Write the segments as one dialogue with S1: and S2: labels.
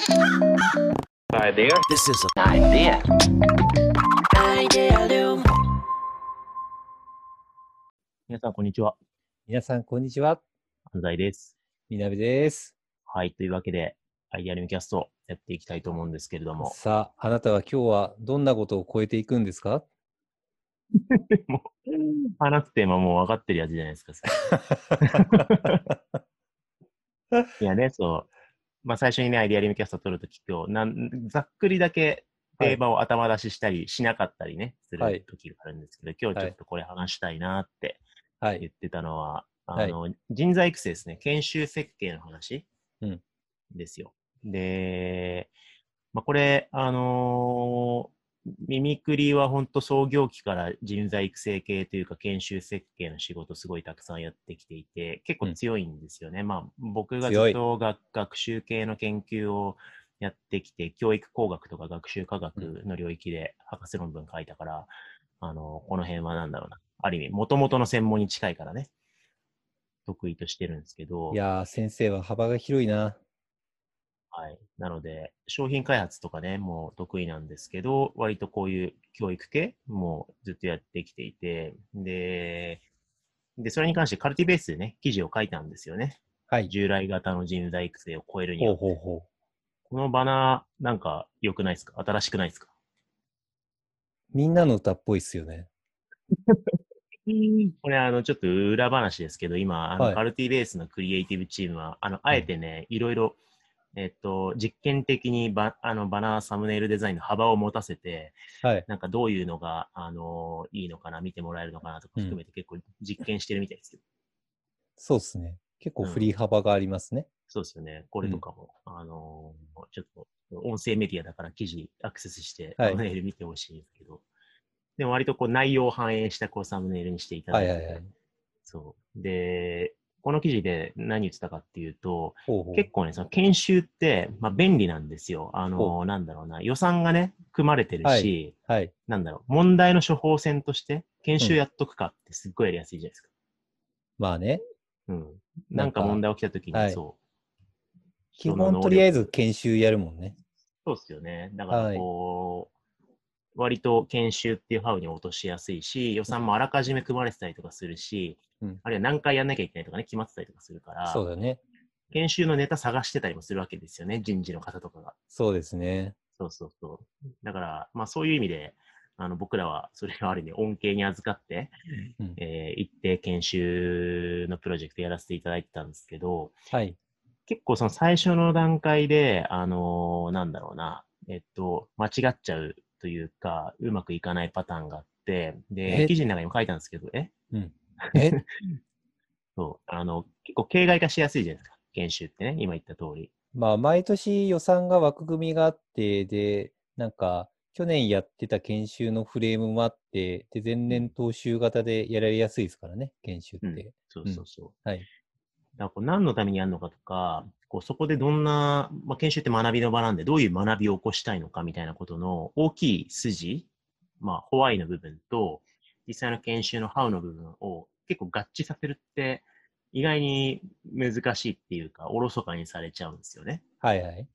S1: Idea.
S2: This is an idea.
S3: Idealum.
S1: 皆さん、こんにちは。
S4: 皆さん、こんにちは。
S1: 安西です。
S4: みなべです。
S1: はい。というわけで、アイデアリムキャストやっていきたいと思うんですけれども。
S4: さあ、あなたは今日はどんなことを超えていくんですか？
S1: もう、話すテーマもう分かってるやつじゃないですか。いやね、そう。まあ、最初にね、アイデアリムキャスト撮るとき、今日なん、ざっくりだけテーマを頭出ししたりしなかったりね、す
S4: はい
S1: る時があるんですけど、今日ちょっとこれ話したいなって
S4: はい。
S1: 言ってたのは、あの、人材育成ですね。研修設計の話
S4: うん
S1: ですよ。で、まあ、これ、あのーミミクリは本当創業期から人材育成系というか研修設計の仕事すごいたくさんやってきていて、結構強いんですよね。まあ僕がずっと学学習系の研究をやってきて、教育工学とか学習科学の領域で博士論文書いたから、あの、この辺はなんだろうな。ある意味、元々の専門に近いからね、得意としてるんですけど、
S4: いやー、先生は幅が広いな。
S1: はい。なので、商品開発とかね、もう得意なんですけど、割とこういう教育系もずっとやってきていて、で、で、それに関してカルティベースでね、記事を書いたんですよね。
S4: はい。
S1: 従来型の人材育成を超えるには。
S4: ほうほうほ
S1: このバナー、なんか良くないですか？新しくないですか？
S4: う。みんなの歌っぽいっすよね。
S1: これ、あの、ちょっと裏話ですけど、今、あの、
S4: はい
S1: カルティベースのクリエイティブチームは、あの、あえてね、いろいろ、えっと、実験的にバあのバナーサムネイルデザインの幅を持たせて、
S4: はい。
S1: なんかどういうのが、あのいいのかな、見てもらえるのかなとか含めて結構実験してるみたいですよ。
S4: そうっすね。結構振り幅がありますね。
S1: そうですよね。これとかも、あのちょっと音声メディアだから記事アクセスして
S4: はい
S1: サムネイル見てほしいんですけど、でも割とこう内容を反映したこうサムネイルにしていただて、
S4: はいいはいはい。
S1: そう。で、この記事で何言ってたかっていうと、
S4: ほうほう。
S1: 結構ね、その研修って、まあ、便利なんですよ。あ
S4: ほ
S1: の、なんだろうな、予算がね、組まれてるし、
S4: はいはい。
S1: なんだろう、問題の処方箋として、研修やっとくかってすっごいやりやすいじゃないですか。
S4: まあね。
S1: うん。
S4: な
S1: んんか問題起きたときに、
S4: はい
S1: そう。
S4: 基本とりあえず研修やるもんね。
S1: そうですよね。だからこう、割と研修っていうハウに落としやすいし、予算もあらかじめ組まれてたりとかするし、
S4: うん
S1: あるいは何回やんなきゃいけないとかね、決まってたりとかするから、
S4: そうだね。
S1: 研修のネタ探してたりもするわけですよね、人事の方とかが。
S4: そうですね。
S1: そうそうそう。だから、まあそういう意味で、あの僕らはそれをある意味恩恵に預かって、
S4: うん
S1: えー一定研修のプロジェクトやらせていただいてたんですけど、
S4: はい。
S1: 結構その最初の段階で、あのーなんだろうな、えっと、間違っちゃうというか、うまくいかないパターンがあって、で、
S4: え？
S1: 記事の中にも書いたんですけど、え？
S4: うん。え？
S1: そう、あの、結構形骸化しやすいじゃないですか、研修ってね、今言った通り。
S4: まあ、毎年予算が枠組みがあって、で、なんか、去年やってた研修のフレームもあって、で、前年踏襲型でやられやすいですからね、研修って。
S1: うんそうそうそう。
S4: はい。
S1: だこう何のためにやるのかとか、こうそこでどんな、まあ、研修って学びの場なんで、どういう学びを起こしたいのかみたいなことの大きい筋、まあ、ホワイの部分と、実際の研修のハウの部分を結構合致させるって、意外に難しいっていうか、おろそかにされちゃうんですよね。
S4: はいはい。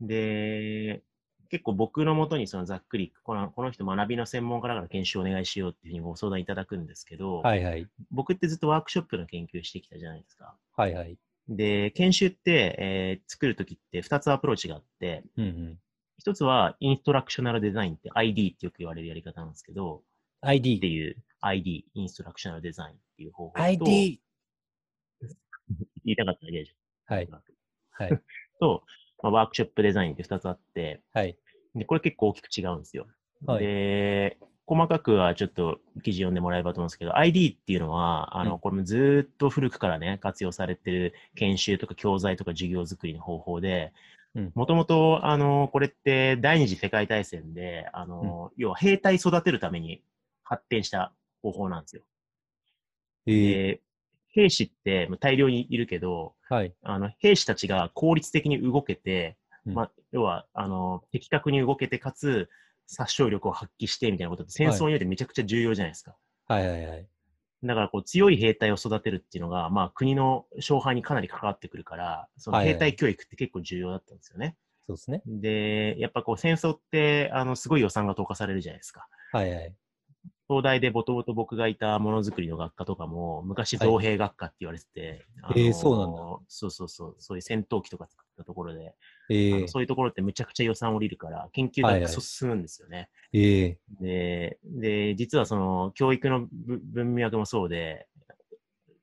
S1: で、結構僕のもとにそのざっくり、このこの人学びの専門家だから研修お願いしようっていうふうにご相談いただくんですけど、
S4: はいはい。
S1: 僕ってずっとワークショップの研究してきたじゃないですか。
S4: はいはい。
S1: で、研修って、えー作るときって2つアプローチがあって、
S4: うんうん。
S1: 1つはインストラクショナルデザインって ID ってよく言われるやり方なんですけど、って
S4: ID。
S1: いう ID、インストラクショナルデザインっていう方法と、
S4: ID!
S1: 言いたかっただけじ
S4: はい
S1: ゃん。。
S4: はい。
S1: と、まあ、ワークショップデザインって2つあって、
S4: はい。
S1: で、これ結構大きく違うんですよ。
S4: はい
S1: で、細かくはちょっと記事読んでもらえればと思うんですけど、ID っていうのは、あの、
S4: うん
S1: これもずーっと古くからね、活用されてる研修とか教材とか授業作りの方法で
S4: うん、
S1: もともと、あの、これって第二次世界大戦で、あの、要は兵隊育てるために発展した方法なんですよ。
S4: えー、
S1: で、兵士ってまあ大量にいるけど、
S4: はい。
S1: あの、兵士たちが効率的に動けて、
S4: うん
S1: まあ、要は、あの、的確に動けて、かつ、殺傷力を発揮してみたいなことって戦争においてめちゃくちゃ重要じゃないですか。
S4: はいはいはい。
S1: だから、こう、強い兵隊を育てるっていうのが、まあ、国の勝敗にかなり関わってくるから、その
S4: はいはい
S1: 兵隊教育って結構重要だったんですよね。
S4: そうですね。
S1: で、やっぱこう戦争って、あの、すごい予算が投下されるじゃないですか。
S4: はいはい。
S1: 東大でもともと僕がいたものづくりの学科とかも、昔
S4: はい
S1: 造兵学科って言われてて、あの
S4: えーそうなんだ
S1: そうそうそう、そういう戦闘機とか作ったところで、
S4: ええ
S1: あのそういうところってむちゃくちゃ予算降りるから、研究
S4: はいはい
S1: が進むんですよね。
S4: ええ
S1: で、で、実はその、教育のぶ文脈もそうで、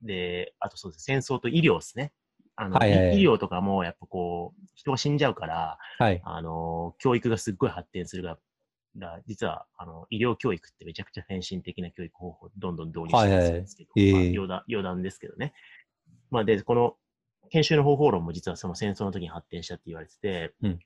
S1: で、あとそうです。戦争と医療ですね。あの、
S4: はいはいはい
S1: 医医療とかもやっぱこう、人が死んじゃうから、
S4: はい。
S1: あの、教育がすっごい発展するが、だ実は、あの、医療教育ってめちゃくちゃ先進的な教育方法をどんどん導入してるんですけど、
S4: はいはいええ
S1: まあ余談余談ですけどね。まあ、で、この研修の方法論も実はその戦争の時に発展したって言われてて、
S4: うん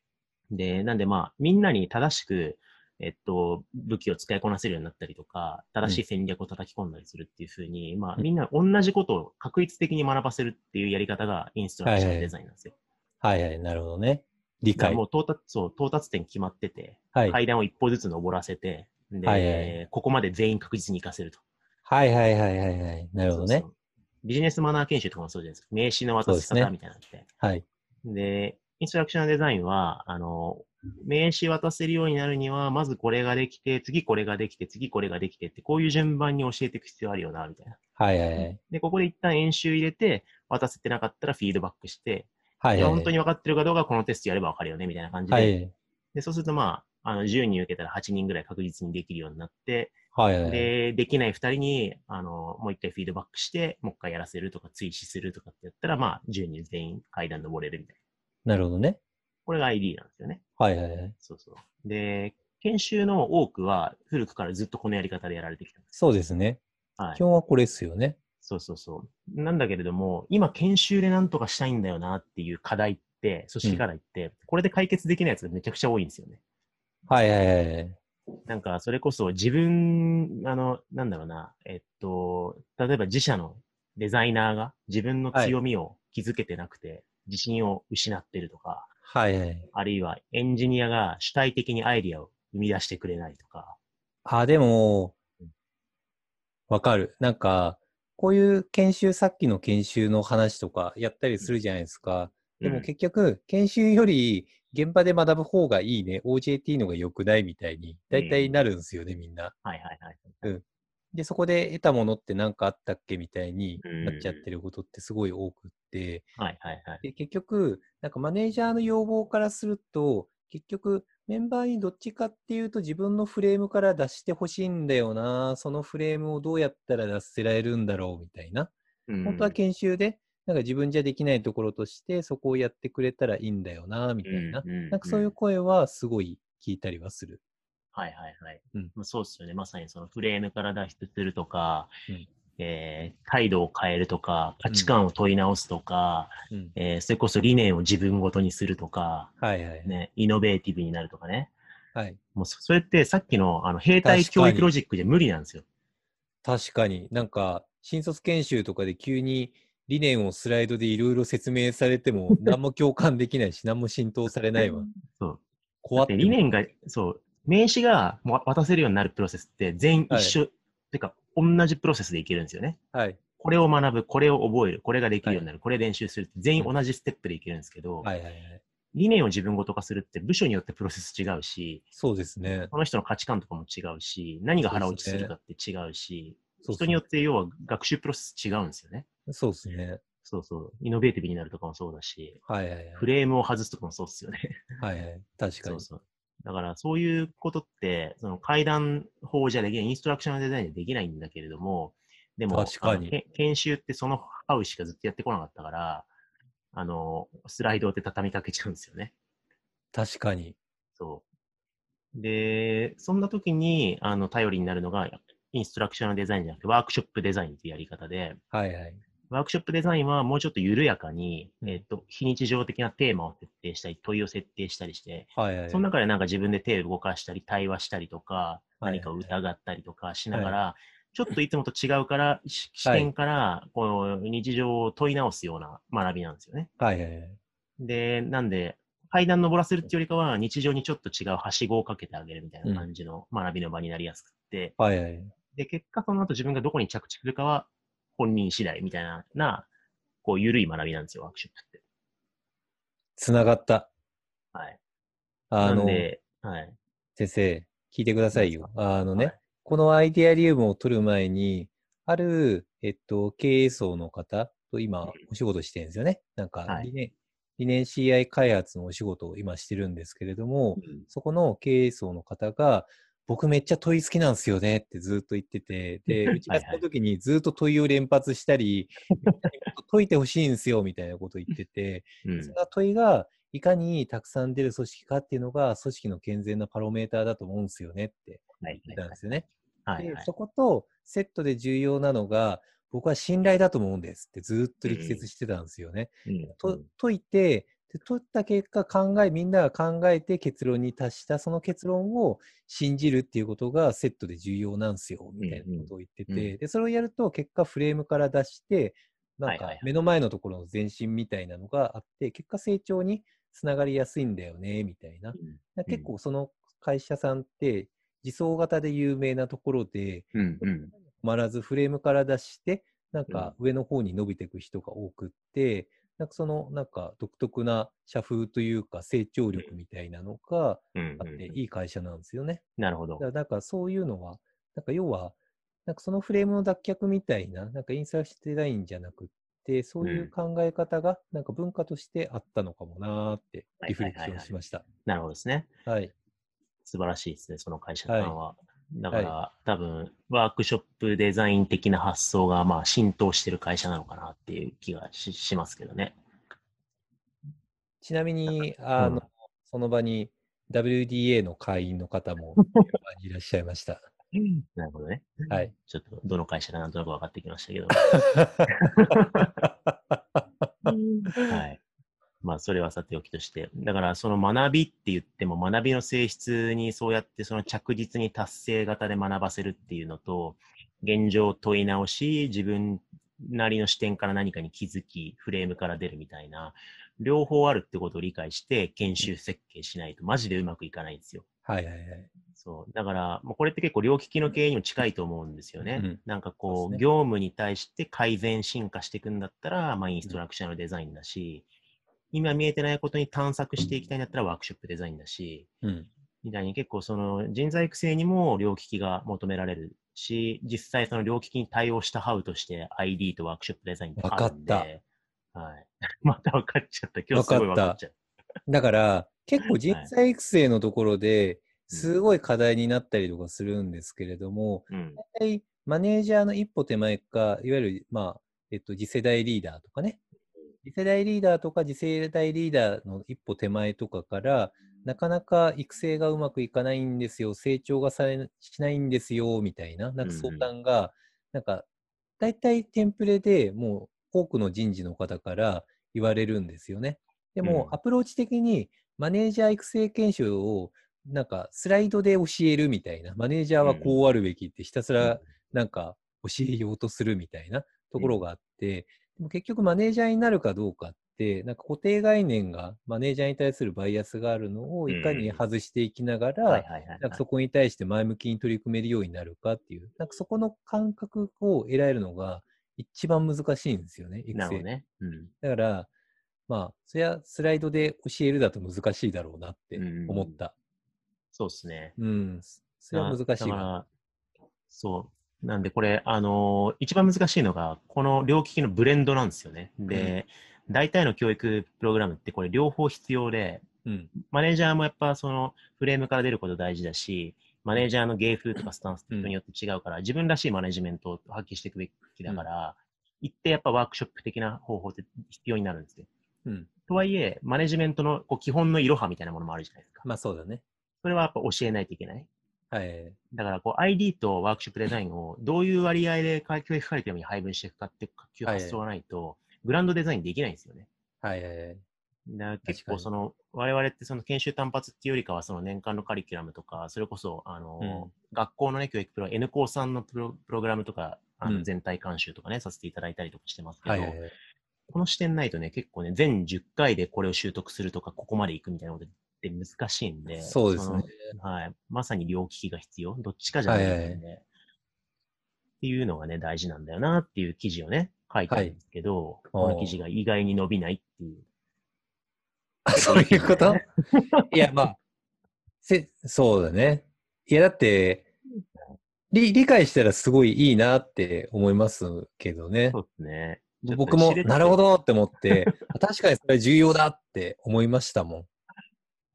S1: で、なんでまあ、みんなに正しく、えっと、武器を使いこなせるようになったりとか、正しい戦略を叩き込んだりするっていうふうに、まあ、
S4: うん
S1: みんな同じことを確率的に学ばせるっていうやり方がインストラクションデザインなんですよ。
S4: はいはい。なるほどね。理解。
S1: もう到達、そう、到達点決まってて、
S4: はい。
S1: 階段を一歩ずつ登らせて、で、
S4: はいはい
S1: ここまで全員確実に活かせると。
S4: はいはいはいはいはい。なるほどね
S1: そう。そうビジネスマナー研修とかもそうじゃないですか。名刺の渡し方みたいなのって。
S4: はい。
S1: で、インストラクションデザインは、あの、名刺渡せるようになるには、まずこれができて、次これができて、次これができてって、こういう順番に教えていく必要あるよな、みたいな。
S4: はいはいはい。
S1: で、ここで一旦演習入れて、渡せてなかったらフィードバックして、
S4: はいはい。
S1: 本当に分かってるかどうかこのテストやれば分かるよね、みたいな感じで。
S4: はい。
S1: で、そうするとまあ、あの、10人受けたら8人ぐらい確実にできるようになって、
S4: はいはい。
S1: で、できない2人に、あの、もう一回フィードバックして、もう一回やらせるとか、追試するとかってやったら、まあ、10人全員階段登れるみたいな。
S4: なるほどね。
S1: これが ID なんですよね。
S4: はいはいはい。
S1: そうそう。で、研修の多くは、古くからずっとこのやり方でやられてきた。
S4: そうですね。
S1: はい
S4: 基。本はこれですよね。
S1: そうそうそう。なんだけれども、今、研修でなんとかしたいんだよなっていう課題って、組織課題って、これで解決できないやつがめちゃくちゃ多いんですよね。
S4: はいはいはいはい。
S1: なんか、それこそ自分、あの、なんだろうな、えっと、例えば自社のデザイナーが自分の強みを気づけてなくて、自信を失ってるとか、
S4: はいはい。
S1: あるいはエンジニアが主体的にアイディアを生み出してくれないとか、
S4: あ、でも、わかる。なんか、こういう研修、さっきの研修の話とかやったりするじゃないですか。で
S1: うん
S4: も結局、研修より現場で学ぶ方がいいね、OJT のが良くないみたいに、大体なるんですよね、みんな。
S1: はいはいはい。
S4: で、そこで得たものって何かあったっけみたいに
S1: うん
S4: なっちゃってることってすごい多くって、
S1: はいはいはい。
S4: で、結局、なんかマネージャーの要望からすると、結局、メンバーにどっちかっていうと自分のフレームから出してほしいんだよな、そのフレームをどうやったら出せられるんだろうみたいな。
S1: うん
S4: 本当は研修で、なんか自分じゃできないところとして、そこをやってくれたらいいんだよな、みたいな。
S1: うんうん
S4: なんかそういう声はすごい聞いたりはする。
S1: はいはいはい。
S4: うん
S1: まあそうですよね。まさにそのフレームから脱出するとか、
S4: うん
S1: えー態度を変えるとか、価値観を問い直すとか、
S4: うん。
S1: えーそれこそ理念を自分ごとにするとか、
S4: はいはい。
S1: ね、イノベーティブになるとかね。
S4: はい。
S1: もうそそれってさっきのあの兵隊教育ロジックじゃ無理なんですよ。
S4: 確かになんか、新卒研修とかで急に理念をスライドでいろいろ説明されても、何も共感できないし、何も浸透されないわ。
S1: そう。
S4: 怖ってて
S1: 理念が、そう、名刺がも渡せるようになるプロセスって全員一緒、てか同じプロセスでいけるんですよね。
S4: はい。
S1: これを学ぶ、これを覚える、これができるようになる、これ練習するって全員同じステップでいけるんですけど、
S4: はいはいはい。
S1: 理念を自分ごと化するって部署によってプロセス違うし、
S4: そうですね。
S1: この人の価値観とかも違うし、何が腹落ちするかって違うし、
S4: そう
S1: 人によって要は学習プロセス違うんですよね。
S4: そうですね。
S1: そうそう。イノベーティブになるとかもそうだし、
S4: はいはいはい。
S1: フレームを外すとかもそうですよね。
S4: はいはい。確かに。
S1: そうそう。だからそういうことって、その階段法じゃできない、インストラクションデザインでできないんだけれども、でも、研修ってそのハウしかずっとやってこなかったから、あの、スライドって畳みかけちゃうんですよね。
S4: 確かに。
S1: そう。で、そんな時に、あの、頼りになるのが、インストラクションデザインじゃなくて、ワークショップデザインっていうやり方で、
S4: はいはい。
S1: ワークショップデザインはもうちょっと緩やかに、
S4: うん
S1: えっと、非日常的なテーマを設定したり、問いを設定したりして、
S4: はいはい。
S1: その中でなんか自分で手を動かしたり、対話したりとか、
S4: はい
S1: 何かを疑ったりとかしながら、ちょっといつもと違うから、し視点から、こう、日常を問い直すような学びなんですよね。
S4: はいはいはい。
S1: で、なんで、階段登らせるっていうよりかは、日常にちょっと違うはしごをかけてあげるみたいな感じの学びの場になりやすくって、
S4: はいはい。
S1: で、結果その後自分がどこに着地するかは本人次第みたいな、な、こう、緩い学びなんですよ、ワークショップって。
S4: つながった。
S1: はい。
S4: あの、
S1: はい。
S4: 先生、聞いてくださいよ。あのね、
S1: はい
S4: このアイデアリウムを取る前に、ある、えっと、経営層の方と今
S1: うん、
S4: お仕事してるんですよね。なんか
S1: はい
S4: 理念、理念 CI 開発のお仕事を今してるんですけれども、そこの経営層の方が、僕めっちゃ問い好きなんですよねってずっと言ってて、で、打ち合わせの時にずっと問いを連発したり、みんなにもっと解いてほしいんですよみたいなことを言ってて、
S1: うん。
S4: その問いがいかにたくさん出る組織かっていうのが組織の健全なパロメーターだと思うんですよねって
S1: はい
S4: 言ったんですよね。
S1: はいはい。
S4: でそことセットで重要なのが、僕は信頼だと思うんですってずっと力説してたんですよね。
S1: うん。
S4: と解いてで、解った結果考え、みんなが考えて結論に達した、その結論を信じるっていうことがセットで重要なんですよ、みたいなことを言ってて、
S1: うん。うん
S4: で、それをやると結果フレームから出して、なんか目の前のところの前進みたいなのがあって、結果成長につながりやすいんだよね、みたいな。
S1: うん。
S4: 結構その会社さんって、自走型で有名なところで、
S1: うんうん。
S4: 止まらずフレームから出して、なんか上の方に伸びていく人が多くって、なんかそのなんか独特な社風というか成長力みたいなのが
S1: うん
S4: あっていい会社なんですよね。
S1: なるほど
S4: だからなんかそういうのは、なんか要は、なんかそのフレームの脱却みたいな、なんかインサーしてないんじゃなくって、そういう考え方がなんか文化としてあったのかもなーってリフレクションしました。
S1: なるほどですね。
S4: はい。
S1: 素晴らしいですね、その会社さんは。だか
S4: は
S1: ら、多分、ワークショップデザイン的な発想が、まあ、浸透してる会社なのかなっていう気がししますけどね。
S4: ちなみに、あの、
S1: うん
S4: その場に WDA の会員の方もいらっしゃいました。
S1: なるほどね。
S4: はい。
S1: ちょっと、どの会社かなんとなく分かってきましたけど。はい。まあ、それはさておきとして。だから、その学びって言っても、学びの性質にそうやってその着実に達成型で学ばせるっていうのと、現状を問い直し、自分なりの視点から何かに気づき、フレームから出るみたいな、両方あるってことを理解して、研修設計しないと、マジでうまくいかないんですよ。
S4: はいはいはい。
S1: そう。だから、もうこれって結構両利きの経営にも近いと思うんですよね。
S4: うん
S1: なんかこう、
S4: そうね
S1: 業務に対して改善進化していくんだったら、まあ、インストラクショナルデザインだし、今見えてないことに探索していきたいんだったらワークショップデザインだし、
S4: うん。
S1: みたいに結構その人材育成にも両利きが求められるし、実際その両利きに対応したハウとして ID とワークショップデザインってあるんで、
S4: わか
S1: はい。また分かっちゃった。今日すごい分かっちゃう。
S4: だから、結構人材育成のところで
S1: うん
S4: すごい課題になったりとかするんですけれども、
S1: うん。
S4: 大体マネージャーの一歩手前か、いわゆる、まあ、えっと、次世代リーダーとかね、次世代リーダーとか次世代リーダーの一歩手前とかから、なかなか育成がうまくいかないんですよ、成長がされしないんですよ、みたいな、なんか相談が、なんか、大体テンプレでもう多くの人事の方から言われるんですよね。でも、
S1: うん。
S4: アプローチ的にマネージャー育成研修をなんかスライドで教えるみたいな、マネージャーはこうあるべきってひたすらなんか教えようとするみたいなところがあって、でも結局マネージャーになるかどうかって、なんか固定概念がマネージャーに対するバイアスがあるのをいかに外していきながら、なんかそこに対して前向きに取り組めるようになるかっていう、なんかそこの感覚を得られるのが一番難しいんですよね、育成。
S1: ね。うん。
S4: だから、まあ、そりゃスライドで教えるだと難しいだろうなって思った。
S1: そうですね。
S4: うん、それは難しいわ。
S1: だから、そう。なんでこれ、あのー一番難しいのが、この両利きのブレンドなんですよね。で、大体の教育プログラムってこれ両方必要で、
S4: うん、
S1: マネージャーもやっぱそのフレームから出ること大事だし、マネージャーの芸風とかスタンスによって違うから、自分らしいマネジメントを発揮していくべきだから、一定やっぱワークショップ的な方法って必要になるんですよ。
S4: うん。
S1: とはいえ、マネジメントのこう基本のいろはみたいなものもあるじゃないですか。
S4: まあそうだね。
S1: それはやっぱ教えないといけない。
S4: はい。
S1: だからこう ID とワークショップデザインをどういう割合で教育カリキュラムに配分していくかっていう発想がないと、グランドデザインできないんですよね。
S4: はいはいはい。
S1: 結構その、我々ってその研修単発っていうよりかはその年間のカリキュラムとか、それこそ、あの、
S4: うん
S1: 学校のね、教育プロ、N 校さんのプロプログラムとか、あ
S4: うん
S1: の全体監修とかね、させていただいたりとかしてますけど、
S4: はいはいはい。
S1: この視点ないとね、結構ね、全10回でこれを習得するとか、ここまで行くみたいなことって難しいんで、
S4: そうですね
S1: はい。まさに両利きが必要。どっちかじゃないんで、
S4: はいはい
S1: っていうのがね、大事なんだよなっていう記事をね、書いてあるんですけど、この記事が意外に伸びないっていう。
S4: あそういうこと？いや、まあ、せそうだね。いや、だって、理理解したらすごいいいなって思いますけどね
S1: そ。うですね。
S4: 僕も、なるほ
S1: ど。
S4: どって思って、あ 確かにそれ重要だって思いましたもん。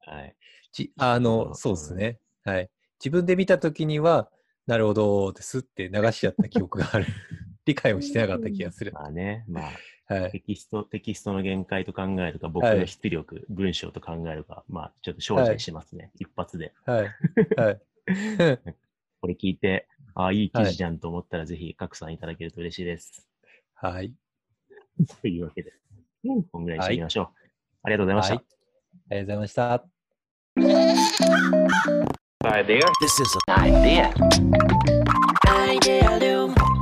S1: はい。
S4: じあの、
S1: うん
S4: そうですね。はい。自分で見たときには、なるほどですって流しちゃった記憶がある。理解をしてなかった気がする。
S1: まあね、まあ、
S4: はい。
S1: テキスト、テキストの限界と考えるか、僕
S4: はい
S1: の出力、文章と考えるか、まあ、ちょっと精進してますね。一発で。
S4: はい。はい。
S1: これ聞いて、ああ、いい記事じゃんと思ったら、ぜひ、拡散いただけると嬉しいです。
S4: はい。
S1: というわけで、こんぐらいにしてみましょう。ありがとうございました。
S4: はいありがとうございました。
S1: Idea.
S2: This is an idea.
S3: Idea Loom.